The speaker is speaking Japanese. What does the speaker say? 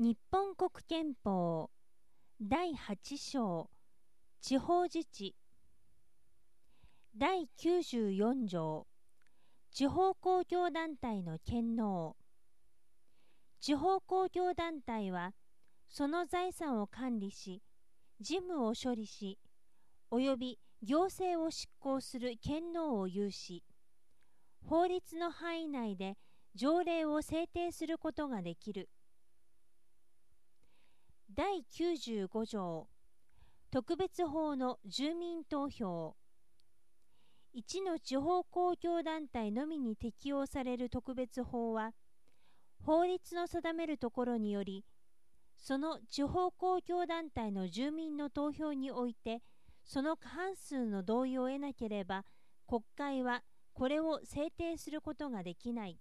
日本国憲法第8章地方自治。第94条地方公共団体の権能。地方公共団体はその財産を管理し事務を処理し及び行政を執行する権能を有し法律の範囲内で条例を制定することができる。第95条特別法の住民投票1の地方公共団体のみに適用される特別法は法律の定めるところによりその地方公共団体の住民の投票においてその過半数の同意を得なければ国会はこれを制定することができない。